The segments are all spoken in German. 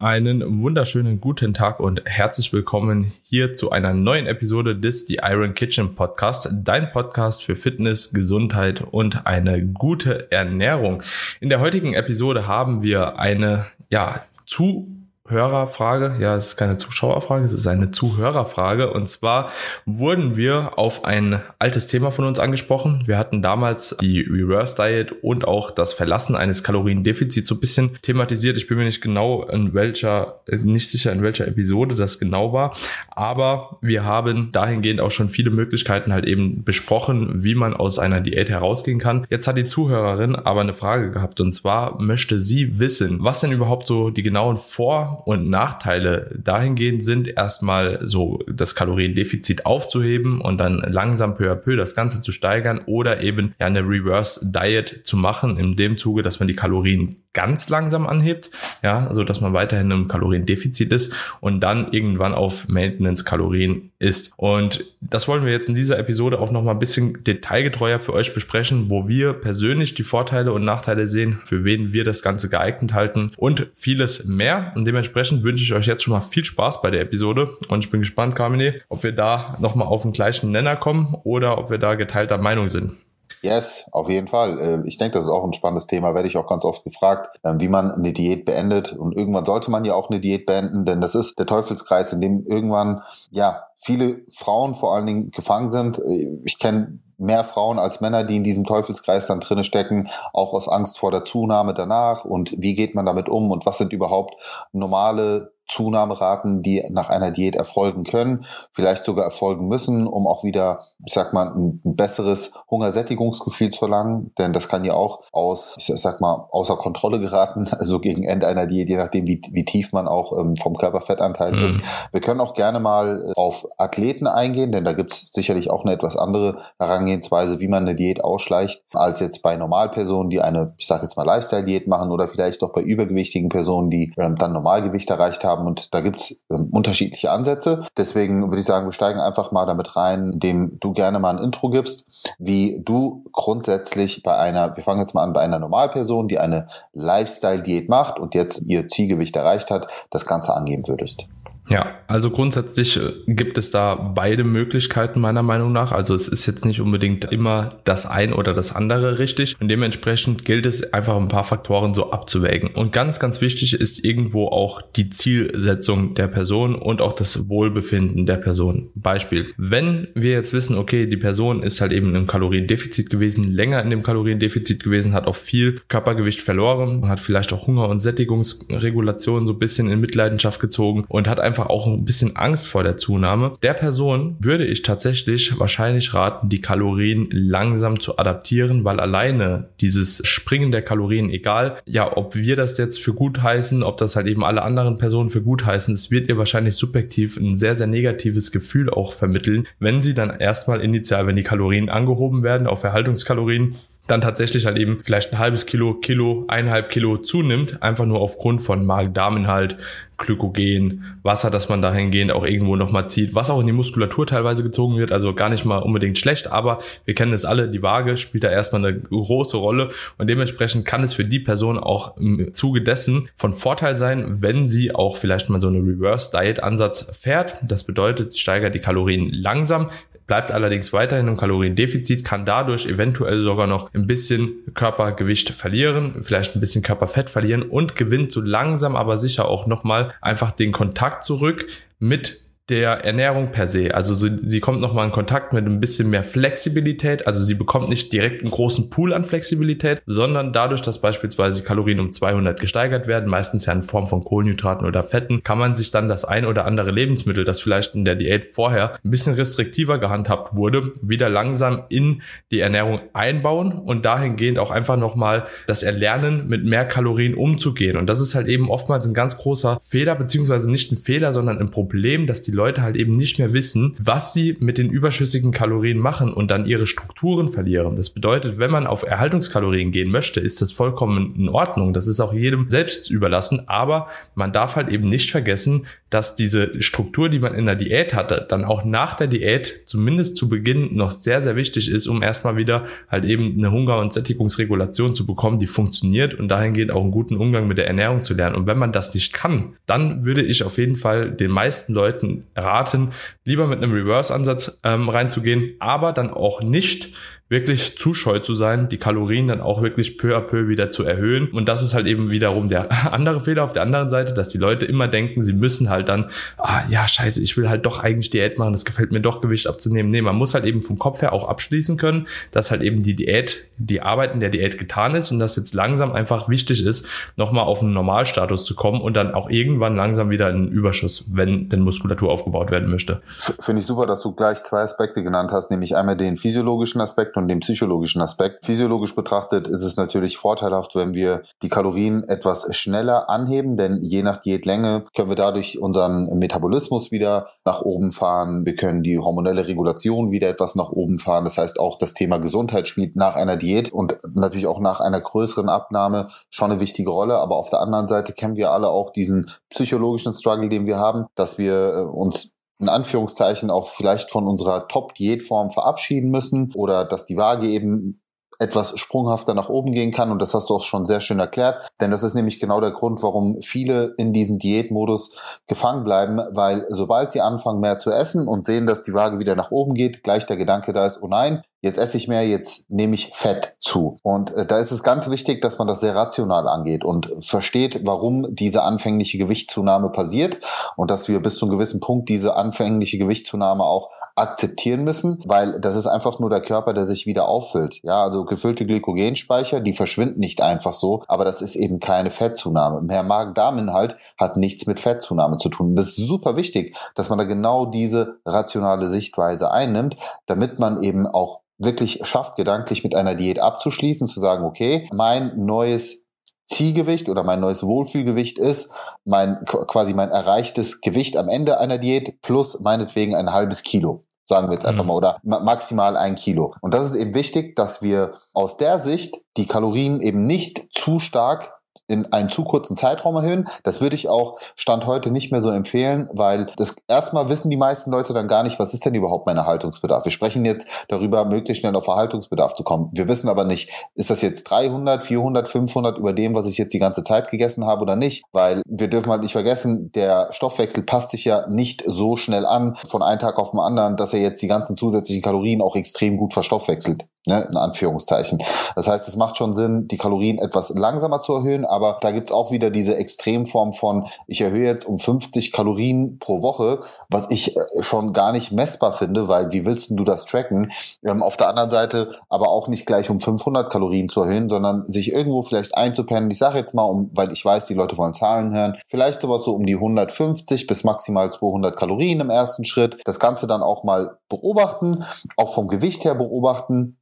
Einen wunderschönen guten Tag und herzlich willkommen hier zu einer neuen Episode des The Iron Kitchen Podcast, dein Podcast für Fitness, Gesundheit und eine gute Ernährung. In der heutigen Episode haben wir eine, ja, zu Hörerfrage. Ja, es ist keine Zuschauerfrage, es ist eine Zuhörerfrage. Und zwar wurden wir auf ein altes Thema von uns angesprochen. Wir hatten damals die Reverse Diet und auch das Verlassen eines Kaloriendefizits so ein bisschen thematisiert. Ich bin mir nicht genau in welcher, nicht sicher in welcher Episode das genau war. Aber wir haben dahingehend auch schon viele Möglichkeiten halt eben besprochen, wie man aus einer Diät herausgehen kann. Jetzt hat die Zuhörerin aber eine Frage gehabt. Und zwar möchte sie wissen, was denn überhaupt so die genauen Vor- und Nachteile dahingehend sind, erstmal so das Kaloriendefizit aufzuheben und dann langsam peu à peu das Ganze zu steigern oder eben ja eine Reverse Diet zu machen, in dem Zuge, dass man die Kalorien ganz langsam anhebt, ja, also dass man weiterhin im Kaloriendefizit ist und dann irgendwann auf Maintenance Kalorien ist. Und das wollen wir jetzt in dieser Episode auch nochmal ein bisschen detailgetreuer für euch besprechen, wo wir persönlich die Vorteile und Nachteile sehen, für wen wir das Ganze geeignet halten und vieles mehr. Und dementsprechend wünsche ich euch jetzt schon mal viel Spaß bei der Episode und ich bin gespannt, Carmine, ob wir da nochmal auf den gleichen Nenner kommen oder ob wir da geteilter Meinung sind. Yes, auf jeden Fall. Ähm, ich denke, das ist auch ein spannendes Thema, werde ich auch ganz oft gefragt, ähm, wie man eine Diät beendet. Und irgendwann sollte man ja auch eine Diät beenden, denn das ist der Teufelskreis, in dem irgendwann, ja, viele Frauen vor allen Dingen gefangen sind. Äh, ich kenne mehr Frauen als Männer, die in diesem Teufelskreis dann drinne stecken, auch aus Angst vor der Zunahme danach und wie geht man damit um und was sind überhaupt normale Zunahmeraten, die nach einer Diät erfolgen können, vielleicht sogar erfolgen müssen, um auch wieder, ich sag mal, ein, ein besseres Hungersättigungsgefühl zu erlangen. Denn das kann ja auch aus, ich sag mal, außer Kontrolle geraten, also gegen Ende einer Diät, je nachdem, wie, wie tief man auch ähm, vom Körperfettanteil mhm. ist. Wir können auch gerne mal auf Athleten eingehen, denn da gibt's sicherlich auch eine etwas andere Herangehensweise, wie man eine Diät ausschleicht, als jetzt bei Normalpersonen, die eine, ich sage jetzt mal, Lifestyle-Diät machen oder vielleicht doch bei übergewichtigen Personen, die ähm, dann Normalgewicht erreicht haben haben. Und da gibt's ähm, unterschiedliche Ansätze. Deswegen würde ich sagen, wir steigen einfach mal damit rein, indem du gerne mal ein Intro gibst, wie du grundsätzlich bei einer, wir fangen jetzt mal an, bei einer Normalperson, die eine Lifestyle-Diät macht und jetzt ihr Zielgewicht erreicht hat, das Ganze angehen würdest. Ja, also grundsätzlich äh, gibt es da beide Möglichkeiten meiner Meinung nach. Also es ist jetzt nicht unbedingt immer das ein oder das andere richtig. Und dementsprechend gilt es einfach ein paar Faktoren so abzuwägen. Und ganz, ganz wichtig ist irgendwo auch die Zielsetzung der Person und auch das Wohlbefinden der Person. Beispiel. Wenn wir jetzt wissen, okay, die Person ist halt eben im Kaloriendefizit gewesen, länger in dem Kaloriendefizit gewesen, hat auch viel Körpergewicht verloren, hat vielleicht auch Hunger- und Sättigungsregulation so ein bisschen in Mitleidenschaft gezogen und hat einfach einfach auch ein bisschen Angst vor der Zunahme. Der Person würde ich tatsächlich wahrscheinlich raten, die Kalorien langsam zu adaptieren, weil alleine dieses Springen der Kalorien, egal, ja, ob wir das jetzt für gut heißen, ob das halt eben alle anderen Personen für gut heißen, es wird ihr wahrscheinlich subjektiv ein sehr, sehr negatives Gefühl auch vermitteln, wenn sie dann erstmal initial, wenn die Kalorien angehoben werden auf Erhaltungskalorien, dann tatsächlich halt eben vielleicht ein halbes Kilo, Kilo, eineinhalb Kilo zunimmt, einfach nur aufgrund von Magen-Darm-Inhalt, Glykogen, Wasser, das man dahingehend auch irgendwo nochmal zieht, was auch in die Muskulatur teilweise gezogen wird, also gar nicht mal unbedingt schlecht, aber wir kennen es alle, die Waage spielt da erstmal eine große Rolle und dementsprechend kann es für die Person auch im Zuge dessen von Vorteil sein, wenn sie auch vielleicht mal so eine Reverse Diet Ansatz fährt. Das bedeutet, sie steigert die Kalorien langsam, bleibt allerdings weiterhin im Kaloriendefizit, kann dadurch eventuell sogar noch ein bisschen Körpergewicht verlieren, vielleicht ein bisschen Körperfett verlieren und gewinnt so langsam aber sicher auch nochmal einfach den Kontakt zurück mit der Ernährung per se. Also so, sie kommt nochmal in Kontakt mit ein bisschen mehr Flexibilität. Also sie bekommt nicht direkt einen großen Pool an Flexibilität, sondern dadurch, dass beispielsweise Kalorien um 200 gesteigert werden, meistens ja in Form von Kohlenhydraten oder Fetten, kann man sich dann das ein oder andere Lebensmittel, das vielleicht in der Diät vorher ein bisschen restriktiver gehandhabt wurde, wieder langsam in die Ernährung einbauen und dahingehend auch einfach nochmal das Erlernen, mit mehr Kalorien umzugehen. Und das ist halt eben oftmals ein ganz großer Fehler, beziehungsweise nicht ein Fehler, sondern ein Problem, dass die Leute halt eben nicht mehr wissen, was sie mit den überschüssigen Kalorien machen und dann ihre Strukturen verlieren. Das bedeutet, wenn man auf Erhaltungskalorien gehen möchte, ist das vollkommen in Ordnung. Das ist auch jedem selbst überlassen, aber man darf halt eben nicht vergessen, dass diese Struktur, die man in der Diät hatte, dann auch nach der Diät zumindest zu Beginn noch sehr, sehr wichtig ist, um erstmal wieder halt eben eine Hunger- und Sättigungsregulation zu bekommen, die funktioniert und dahingehend auch einen guten Umgang mit der Ernährung zu lernen. Und wenn man das nicht kann, dann würde ich auf jeden Fall den meisten Leuten raten, lieber mit einem Reverse-Ansatz ähm, reinzugehen, aber dann auch nicht wirklich zu scheu zu sein, die Kalorien dann auch wirklich peu à peu wieder zu erhöhen. Und das ist halt eben wiederum der andere Fehler auf der anderen Seite, dass die Leute immer denken, sie müssen halt dann, ah ja, scheiße, ich will halt doch eigentlich Diät machen, das gefällt mir doch, Gewicht abzunehmen. Nee, man muss halt eben vom Kopf her auch abschließen können, dass halt eben die Diät, die Arbeit in der Diät getan ist und dass jetzt langsam einfach wichtig ist, nochmal auf einen Normalstatus zu kommen und dann auch irgendwann langsam wieder einen Überschuss, wenn denn Muskulatur aufgebaut werden möchte. Finde ich super, dass du gleich zwei Aspekte genannt hast, nämlich einmal den physiologischen Aspekt und den psychologischen Aspekt. Physiologisch betrachtet ist es natürlich vorteilhaft, wenn wir die Kalorien etwas schneller anheben, denn je nach Diätlänge können wir dadurch unseren Metabolismus wieder nach oben fahren. Wir können die hormonelle Regulation wieder etwas nach oben fahren. Das heißt auch das Thema Gesundheit spielt nach einer Diät und natürlich auch nach einer größeren Abnahme schon eine wichtige Rolle. Aber auf der anderen Seite kennen wir alle auch diesen psychologischen Struggle, den wir haben, dass wir äh, uns in Anführungszeichen auch vielleicht von unserer Top-Diätform verabschieden müssen oder dass die Waage eben etwas sprunghafter nach oben gehen kann. Und das hast du auch schon sehr schön erklärt. Denn das ist nämlich genau der Grund, warum viele in diesem Diätmodus gefangen bleiben, weil sobald sie anfangen mehr zu essen und sehen, dass die Waage wieder nach oben geht, gleich der Gedanke da ist, oh nein, jetzt esse ich mehr, jetzt nehme ich Fett zu. Und äh, da ist es ganz wichtig, dass man das sehr rational angeht und versteht, warum diese anfängliche Gewichtszunahme passiert und dass wir bis zu einem gewissen Punkt diese anfängliche Gewichtszunahme auch akzeptieren müssen, weil das ist einfach nur der Körper, der sich wieder auffüllt. Ja, also gefüllte Glykogenspeicher, die verschwinden nicht einfach so, aber das ist eben keine Fettzunahme. Mehr Magen-Darm-Inhalt hat nichts mit Fettzunahme zu tun. Das ist super wichtig, dass man da genau diese rationale Sichtweise einnimmt, damit man eben auch wirklich schafft, gedanklich mit einer Diät abzuschließen, zu sagen, okay, mein neues Zielgewicht oder mein neues Wohlfühlgewicht ist mein quasi mein erreichtes Gewicht am Ende einer Diät plus meinetwegen ein halbes Kilo sagen wir jetzt einfach mhm. mal, oder maximal ein Kilo. Und das ist eben wichtig, dass wir aus der Sicht die Kalorien eben nicht zu stark in einen zu kurzen Zeitraum erhöhen. Das würde ich auch Stand heute nicht mehr so empfehlen, weil das erstmal wissen die meisten Leute dann gar nicht, was ist denn überhaupt mein Erhaltungsbedarf. Wir sprechen jetzt darüber, möglichst schnell auf Erhaltungsbedarf zu kommen. Wir wissen aber nicht, ist das jetzt 300, 400, 500 über dem, was ich jetzt die ganze Zeit gegessen habe oder nicht, weil wir dürfen halt nicht vergessen, der Stoffwechsel passt sich ja nicht so schnell an von einem Tag auf den anderen, dass er jetzt die ganzen zusätzlichen Kalorien auch extrem gut verstoffwechselt ne, in Anführungszeichen. Das heißt, es macht schon Sinn, die Kalorien etwas langsamer zu erhöhen, aber da gibt's auch wieder diese Extremform von, ich erhöhe jetzt um 50 Kalorien pro Woche, was ich äh, schon gar nicht messbar finde, weil wie willst du das tracken? Ähm, auf der anderen Seite aber auch nicht gleich um 500 Kalorien zu erhöhen, sondern sich irgendwo vielleicht einzupennen. Ich sage jetzt mal, um, weil ich weiß, die Leute wollen Zahlen hören, vielleicht sowas so um die 150 bis maximal 200 Kalorien im ersten Schritt. Das Ganze dann auch mal beobachten, auch vom Gewicht her beobachten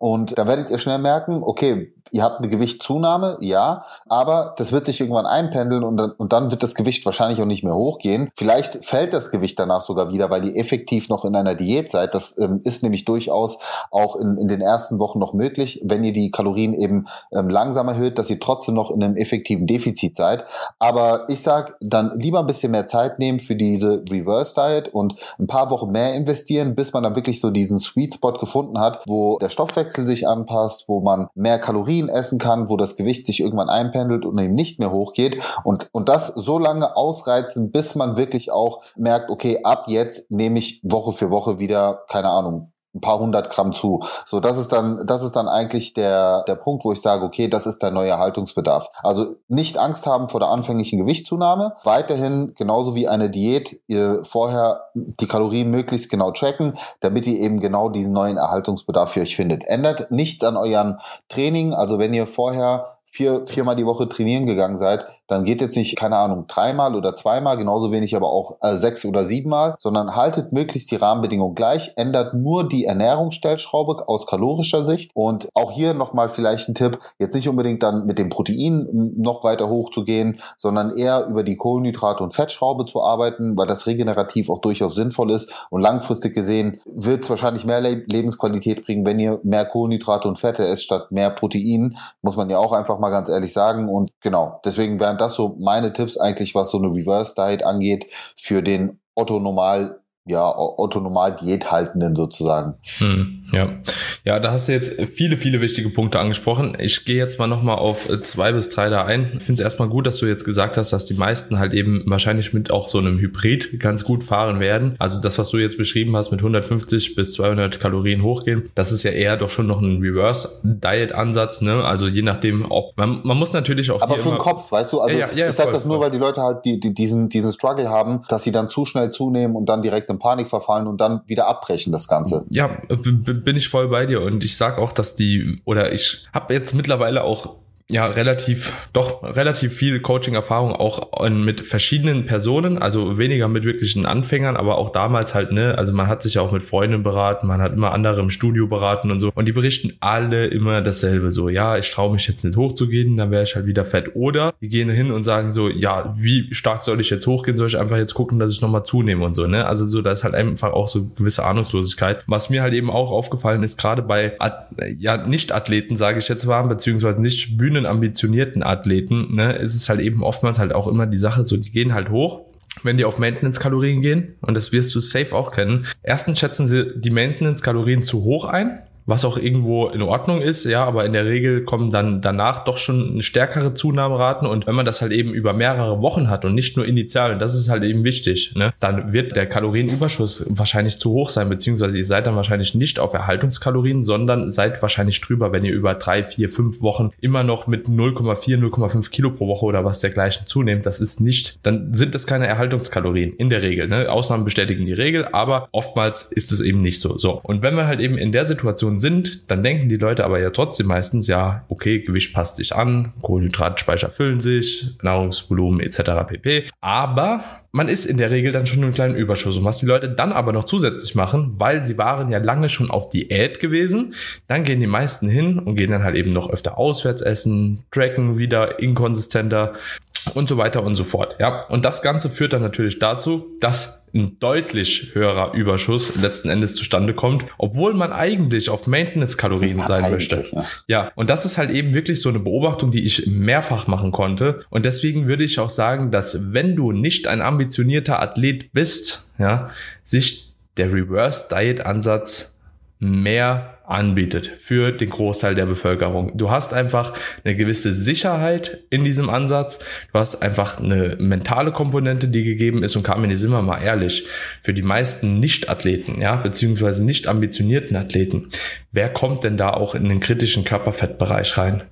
und da werdet ihr schnell merken, okay, ihr habt eine Gewichtszunahme, ja, aber das wird sich irgendwann einpendeln und dann, und dann wird das Gewicht wahrscheinlich auch nicht mehr hochgehen. Vielleicht fällt das Gewicht danach sogar wieder, weil ihr effektiv noch in einer Diät seid. Das ähm, ist nämlich durchaus auch in, in den ersten Wochen noch möglich, wenn ihr die Kalorien eben ähm, langsam erhöht, dass ihr trotzdem noch in einem effektiven Defizit seid. Aber ich sag dann lieber ein bisschen mehr Zeit nehmen für diese Reverse Diet und ein paar Wochen mehr investieren, bis man dann wirklich so diesen Sweet Spot gefunden hat, wo der Stoffwechsel sich anpasst, wo man mehr Kalorien essen kann, wo das Gewicht sich irgendwann einpendelt und eben nicht mehr hochgeht und, und das so lange ausreizen, bis man wirklich auch merkt, okay, ab jetzt nehme ich Woche für Woche wieder, keine Ahnung, ein paar hundert Gramm zu. So, das ist dann, das ist dann eigentlich der, der Punkt, wo ich sage, okay, das ist der neue Haltungsbedarf. Also nicht Angst haben vor der anfänglichen Gewichtszunahme. Weiterhin, genauso wie eine Diät, ihr vorher die Kalorien möglichst genau checken, damit ihr eben genau diesen neuen Erhaltungsbedarf für euch findet. Ändert nichts an euren Training. Also wenn ihr vorher vier, viermal die Woche trainieren gegangen seid, dann geht jetzt nicht, keine Ahnung, dreimal oder zweimal, genauso wenig aber auch äh, sechs oder siebenmal, sondern haltet möglichst die Rahmenbedingungen gleich, ändert nur die Ernährungsstellschraube aus kalorischer Sicht. Und auch hier nochmal vielleicht ein Tipp, jetzt nicht unbedingt dann mit dem Protein noch weiter hoch zu gehen, sondern eher über die Kohlenhydrate- und Fettschraube zu arbeiten, weil das regenerativ auch durchaus sinnvoll ist. Und langfristig gesehen wird es wahrscheinlich mehr Lebensqualität bringen, wenn ihr mehr Kohlenhydrate und Fette esst statt mehr Protein, muss man ja auch einfach mal ganz ehrlich sagen. Und genau, deswegen wären das so meine Tipps eigentlich, was so eine Reverse Diet angeht für den Otto Normal ja, autonomal Diät haltenden sozusagen. Hm, ja. ja, da hast du jetzt viele, viele wichtige Punkte angesprochen. Ich gehe jetzt mal nochmal auf zwei bis drei da ein. Ich finde es erstmal gut, dass du jetzt gesagt hast, dass die meisten halt eben wahrscheinlich mit auch so einem Hybrid ganz gut fahren werden. Also das, was du jetzt beschrieben hast, mit 150 bis 200 Kalorien hochgehen, das ist ja eher doch schon noch ein Reverse-Diet-Ansatz, ne? Also je nachdem, ob, man, man muss natürlich auch. Aber für den Kopf, weißt du, also ja, ja, ja, ich sag voll, das nur, weil die Leute halt die, die, diesen, diesen Struggle haben, dass sie dann zu schnell zunehmen und dann direkt im Panik verfallen und dann wieder abbrechen das Ganze. Ja, bin ich voll bei dir und ich sag auch, dass die oder ich habe jetzt mittlerweile auch ja relativ, doch relativ viel Coaching-Erfahrung auch mit verschiedenen Personen, also weniger mit wirklichen Anfängern, aber auch damals halt, ne, also man hat sich ja auch mit Freunden beraten, man hat immer andere im Studio beraten und so. Und die berichten alle immer dasselbe so, ja, ich traue mich jetzt nicht hochzugehen, dann wäre ich halt wieder fett. Oder die gehen hin und sagen so, ja, wie stark soll ich jetzt hochgehen, soll ich einfach jetzt gucken, dass ich nochmal zunehme und so, ne, also so, da ist halt einfach auch so gewisse Ahnungslosigkeit. Was mir halt eben auch aufgefallen ist, gerade bei, ja, Nicht-Athleten, sage ich jetzt mal, beziehungsweise nicht Bühnen ambitionierten Athleten, ne, ist es halt eben oftmals halt auch immer die Sache so, die gehen halt hoch, wenn die auf Maintenance-Kalorien gehen, und das wirst du safe auch kennen. Erstens schätzen sie die Maintenance-Kalorien zu hoch ein, was auch irgendwo in Ordnung ist, ja, aber in der Regel kommen dann danach doch schon stärkere Zunahmeraten und wenn man das halt eben über mehrere Wochen hat und nicht nur initial, das ist halt eben wichtig, ne, dann wird der Kalorienüberschuss wahrscheinlich zu hoch sein, beziehungsweise ihr seid dann wahrscheinlich nicht auf Erhaltungskalorien, sondern seid wahrscheinlich drüber, wenn ihr über drei, vier, fünf Wochen immer noch mit 0,4, 0,5 Kilo pro Woche oder was dergleichen zunehmt, das ist nicht, dann sind das keine Erhaltungskalorien in der Regel, ne, Ausnahmen bestätigen die Regel, aber oftmals ist es eben nicht so, so. Und wenn wir halt eben in der Situation sind, dann denken die Leute aber ja trotzdem meistens, ja, okay, Gewicht passt sich an, Kohlenhydratspeicher füllen sich, Nahrungsvolumen etc. pp. Aber man ist in der Regel dann schon einen kleinen Überschuss. Und was die Leute dann aber noch zusätzlich machen, weil sie waren ja lange schon auf Diät gewesen, dann gehen die meisten hin und gehen dann halt eben noch öfter auswärts essen, tracken wieder inkonsistenter und so weiter und so fort. Ja, und das Ganze führt dann natürlich dazu, dass ein deutlich höherer Überschuss letzten Endes zustande kommt, obwohl man eigentlich auf Maintenance-Kalorien ja, sein möchte. Ja. ja, und das ist halt eben wirklich so eine Beobachtung, die ich mehrfach machen konnte. Und deswegen würde ich auch sagen, dass wenn du nicht ein ambitionierter Athlet bist, ja, sich der Reverse-Diet-Ansatz mehr anbietet für den Großteil der Bevölkerung. Du hast einfach eine gewisse Sicherheit in diesem Ansatz. Du hast einfach eine mentale Komponente, die gegeben ist und Carmen, sind wir mal ehrlich, für die meisten Nicht-Athleten, ja, beziehungsweise nicht ambitionierten Athleten, wer kommt denn da auch in den kritischen Körperfettbereich rein?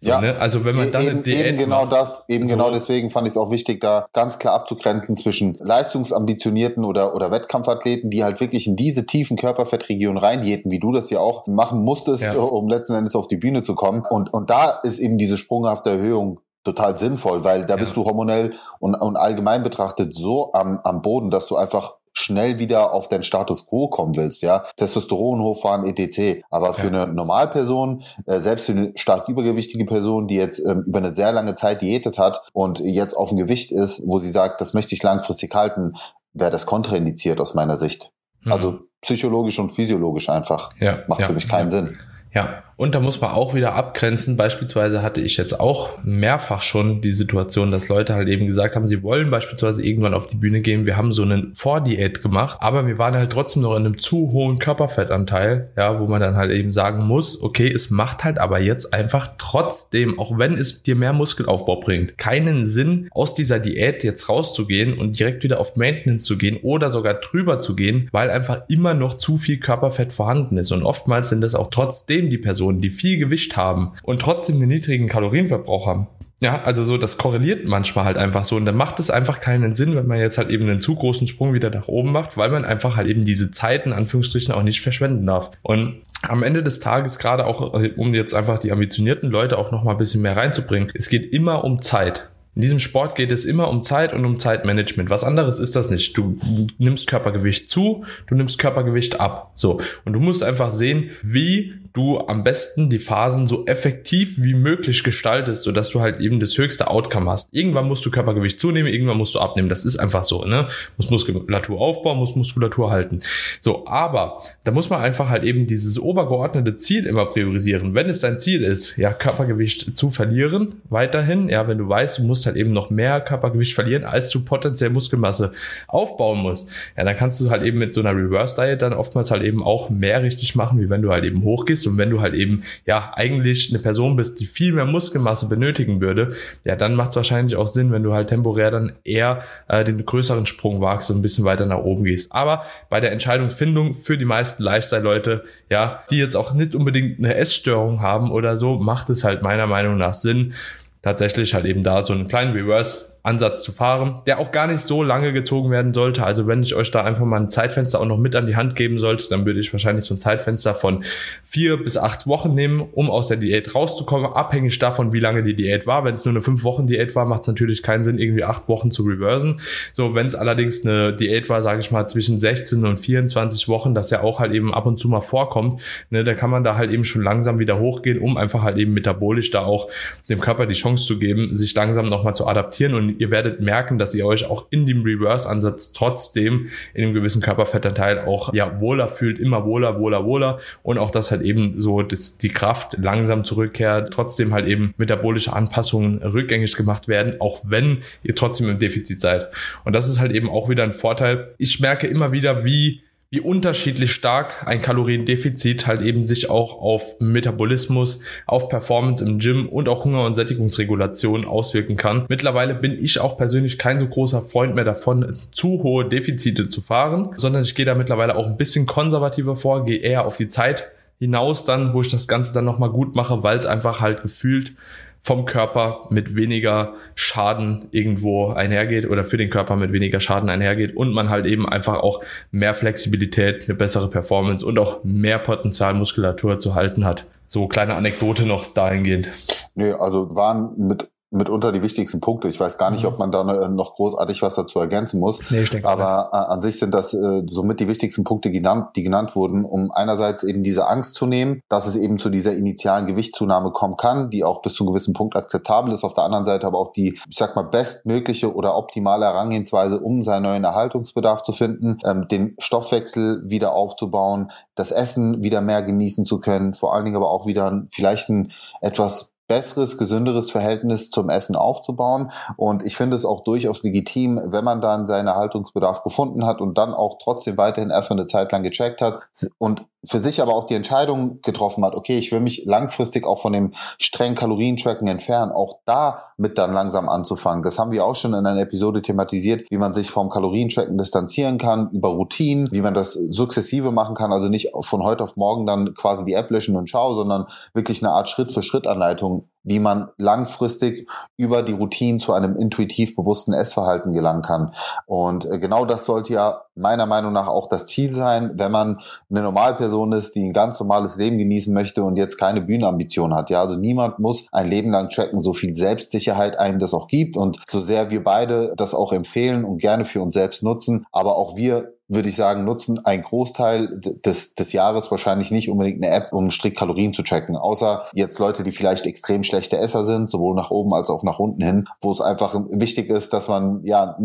So, ja, ne? also wenn man e- dann eben, eben genau macht, das, eben so. genau deswegen fand ich es auch wichtig, da ganz klar abzugrenzen zwischen leistungsambitionierten oder, oder Wettkampfathleten, die halt wirklich in diese tiefen Körperfettregionen reindiäten, wie du das ja auch machen musstest, ja. um letzten Endes auf die Bühne zu kommen. Und, und da ist eben diese sprunghafte Erhöhung total sinnvoll, weil da ja. bist du hormonell und, und allgemein betrachtet so am, am Boden, dass du einfach schnell wieder auf den Status quo kommen willst, ja, Testosteron hochfahren, etc. Aber für ja. eine Normalperson, äh, selbst für eine stark übergewichtige Person, die jetzt ähm, über eine sehr lange Zeit diätet hat und jetzt auf dem Gewicht ist, wo sie sagt, das möchte ich langfristig halten, wäre das kontraindiziert aus meiner Sicht. Mhm. Also psychologisch und physiologisch einfach. Ja, Macht ja, für mich keinen ja. Sinn. Ja, und da muss man auch wieder abgrenzen. Beispielsweise hatte ich jetzt auch mehrfach schon die Situation, dass Leute halt eben gesagt haben, sie wollen beispielsweise irgendwann auf die Bühne gehen. Wir haben so einen Vordiät gemacht, aber wir waren halt trotzdem noch in einem zu hohen Körperfettanteil, ja, wo man dann halt eben sagen muss, okay, es macht halt aber jetzt einfach trotzdem, auch wenn es dir mehr Muskelaufbau bringt, keinen Sinn, aus dieser Diät jetzt rauszugehen und direkt wieder auf Maintenance zu gehen oder sogar drüber zu gehen, weil einfach immer noch zu viel Körperfett vorhanden ist. Und oftmals sind das auch trotzdem die Personen, Personen, die viel Gewicht haben und trotzdem einen niedrigen Kalorienverbrauch haben. Ja, also so, das korreliert manchmal halt einfach so. Und dann macht es einfach keinen Sinn, wenn man jetzt halt eben einen zu großen Sprung wieder nach oben macht, weil man einfach halt eben diese Zeiten, Anführungsstrichen, auch nicht verschwenden darf. Und am Ende des Tages, gerade auch, um jetzt einfach die ambitionierten Leute auch noch mal ein bisschen mehr reinzubringen, es geht immer um Zeit. In diesem Sport geht es immer um Zeit und um Zeitmanagement. Was anderes ist das nicht. Du nimmst Körpergewicht zu, du nimmst Körpergewicht ab. So. Und du musst einfach sehen, wie du am besten die Phasen so effektiv wie möglich gestaltest, sodass du halt eben das höchste Outcome hast. Irgendwann musst du Körpergewicht zunehmen, irgendwann musst du abnehmen. Das ist einfach so, ne? Muss Muskulatur aufbauen, muss Muskulatur halten. So, aber da muss man einfach halt eben dieses obergeordnete Ziel immer priorisieren. Wenn es dein Ziel ist, ja, Körpergewicht zu verlieren, weiterhin, ja, wenn du weißt, du musst halt eben noch mehr Körpergewicht verlieren, als du potenziell Muskelmasse aufbauen musst, ja, dann kannst du halt eben mit so einer Reverse Diet dann oftmals halt eben auch mehr richtig machen, wie wenn du halt eben hochgehst und wenn du halt eben ja eigentlich eine Person bist, die viel mehr Muskelmasse benötigen würde, ja, dann macht es wahrscheinlich auch Sinn, wenn du halt temporär dann eher äh, den größeren Sprung wagst und ein bisschen weiter nach oben gehst. Aber bei der Entscheidungsfindung für die meisten Lifestyle-Leute, ja, die jetzt auch nicht unbedingt eine Essstörung haben oder so, macht es halt meiner Meinung nach Sinn, tatsächlich halt eben da so einen kleinen Reverse Ansatz zu fahren, der auch gar nicht so lange gezogen werden sollte. Also wenn ich euch da einfach mal ein Zeitfenster auch noch mit an die Hand geben sollte, dann würde ich wahrscheinlich so ein Zeitfenster von vier bis acht Wochen nehmen, um aus der Diät rauszukommen, abhängig davon, wie lange die Diät war. Wenn es nur eine fünf Wochen Diät war, macht es natürlich keinen Sinn, irgendwie acht Wochen zu reversen. So, wenn es allerdings eine Diät war, sage ich mal, zwischen 16 und 24 Wochen, das ja auch halt eben ab und zu mal vorkommt, ne, dann kann man da halt eben schon langsam wieder hochgehen, um einfach halt eben metabolisch da auch dem Körper die Chance zu geben, sich langsam nochmal zu adaptieren und ihr werdet merken, dass ihr euch auch in dem Reverse-Ansatz trotzdem in einem gewissen Körperfettanteil auch ja wohler fühlt, immer wohler, wohler, wohler und auch dass halt eben so dass die Kraft langsam zurückkehrt, trotzdem halt eben metabolische Anpassungen rückgängig gemacht werden, auch wenn ihr trotzdem im Defizit seid. Und das ist halt eben auch wieder ein Vorteil. Ich merke immer wieder, wie wie unterschiedlich stark ein Kaloriendefizit halt eben sich auch auf Metabolismus, auf Performance im Gym und auch Hunger- und Sättigungsregulation auswirken kann. Mittlerweile bin ich auch persönlich kein so großer Freund mehr davon, zu hohe Defizite zu fahren, sondern ich gehe da mittlerweile auch ein bisschen konservativer vor, gehe eher auf die Zeit hinaus dann, wo ich das Ganze dann nochmal gut mache, weil es einfach halt gefühlt vom Körper mit weniger Schaden irgendwo einhergeht oder für den Körper mit weniger Schaden einhergeht und man halt eben einfach auch mehr Flexibilität, eine bessere Performance und auch mehr Potenzial Muskulatur zu halten hat. So kleine Anekdote noch dahingehend. Nö, also waren mit mitunter die wichtigsten Punkte. Ich weiß gar nicht, ob mhm. man da ne, noch großartig was dazu ergänzen muss. Nee, ich denke Aber nicht. an sich sind das äh, somit die wichtigsten Punkte, genannt, die genannt wurden, um einerseits eben diese Angst zu nehmen, dass es eben zu dieser initialen Gewichtszunahme kommen kann, die auch bis zu einem gewissen Punkt akzeptabel ist. Auf der anderen Seite aber auch die, ich sag mal, bestmögliche oder optimale Herangehensweise, um seinen neuen Erhaltungsbedarf zu finden, ähm, den Stoffwechsel wieder aufzubauen, das Essen wieder mehr genießen zu können, vor allen Dingen aber auch wieder vielleicht ein etwas besseres, gesünderes Verhältnis zum Essen aufzubauen. Und ich finde es auch durchaus legitim, wenn man dann seinen Haltungsbedarf gefunden hat und dann auch trotzdem weiterhin erstmal eine Zeit lang gecheckt hat und für sich aber auch die Entscheidung getroffen hat, okay, ich will mich langfristig auch von dem strengen Kalorientracken entfernen, auch da mit dann langsam anzufangen. Das haben wir auch schon in einer Episode thematisiert, wie man sich vom Kalorientracken distanzieren kann, über Routinen, wie man das sukzessive machen kann, also nicht von heute auf morgen dann quasi die App löschen und schau, sondern wirklich eine Art Schritt-für-Schritt-Anleitung wie man langfristig über die Routinen zu einem intuitiv bewussten Essverhalten gelangen kann. Und äh, genau das sollte ja meiner Meinung nach auch das Ziel sein, wenn man eine Normalperson ist, die ein ganz normales Leben genießen möchte und jetzt keine Bühnenambition hat. Ja, also niemand muss ein Leben lang tracken, so viel Selbstsicherheit einem das auch gibt und so sehr wir beide das auch empfehlen und gerne für uns selbst nutzen, aber auch wir würde ich sagen, nutzen ein Großteil des, des Jahres wahrscheinlich nicht unbedingt eine App, um strikt Kalorien zu tracken. Außer jetzt Leute, die vielleicht extrem schlechte Esser sind, sowohl nach oben als auch nach unten hin, wo es einfach wichtig ist, dass man ja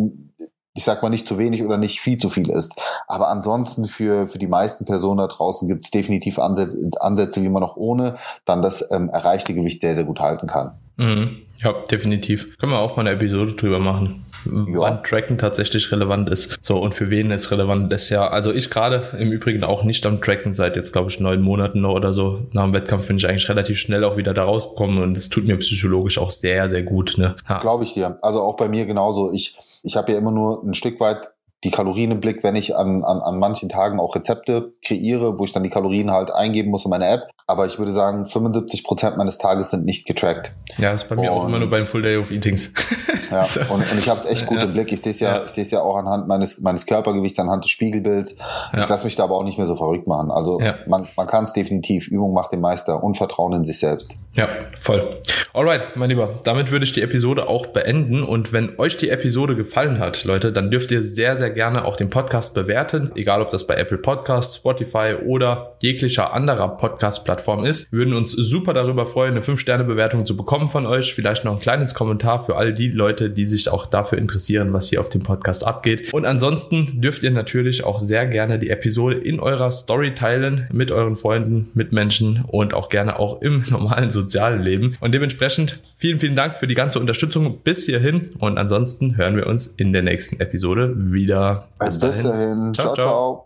ich sag mal nicht zu wenig oder nicht viel zu viel ist. Aber ansonsten für, für die meisten Personen da draußen gibt es definitiv Ansätze, Ansätze, wie man auch ohne dann das ähm, erreichte Gewicht sehr, sehr gut halten kann. Mhm. Ja, definitiv. Können wir auch mal eine Episode drüber machen ja. wann Tracken tatsächlich relevant ist. So, und für wen es relevant ist. Ja, also ich gerade im Übrigen auch nicht am Tracken seit jetzt, glaube ich, neun Monaten noch oder so. Nach dem Wettkampf bin ich eigentlich relativ schnell auch wieder da rausgekommen und es tut mir psychologisch auch sehr, sehr gut. Ne? Glaube ich dir. Also auch bei mir genauso. Ich, ich habe ja immer nur ein Stück weit die Kalorien im Blick, wenn ich an, an, an manchen Tagen auch Rezepte kreiere, wo ich dann die Kalorien halt eingeben muss in meine App. Aber ich würde sagen, 75 Prozent meines Tages sind nicht getrackt. Ja, das ist bei mir und, auch immer nur beim Full Day of Eatings. ja, so. und, und ich habe es echt gut ja. im Blick. Ich sehe es ja, ja. ich sehe es ja auch anhand meines, meines Körpergewichts, anhand des Spiegelbilds. Ja. Ich lasse mich da aber auch nicht mehr so verrückt machen. Also ja. man, man kann es definitiv. Übung macht den Meister und Vertrauen in sich selbst. Ja, voll. Alright, mein Lieber, damit würde ich die Episode auch beenden. Und wenn euch die Episode gefallen hat, Leute, dann dürft ihr sehr, sehr gerne auch den Podcast bewerten. Egal, ob das bei Apple Podcasts, Spotify oder jeglicher anderer Podcast-Plattform ist. Wir würden uns super darüber freuen, eine 5-Sterne-Bewertung zu bekommen von euch. Vielleicht noch ein kleines Kommentar für all die Leute, die sich auch dafür interessieren, was hier auf dem Podcast abgeht. Und ansonsten dürft ihr natürlich auch sehr gerne die Episode in eurer Story teilen mit euren Freunden, Mitmenschen und auch gerne auch im normalen sozialen Leben. Und dementsprechend vielen, vielen Dank für die ganze Unterstützung bis hierhin. Und ansonsten hören wir uns in der nächsten Episode wieder. Bis, Bis dahin. dahin. ciao. ciao. ciao.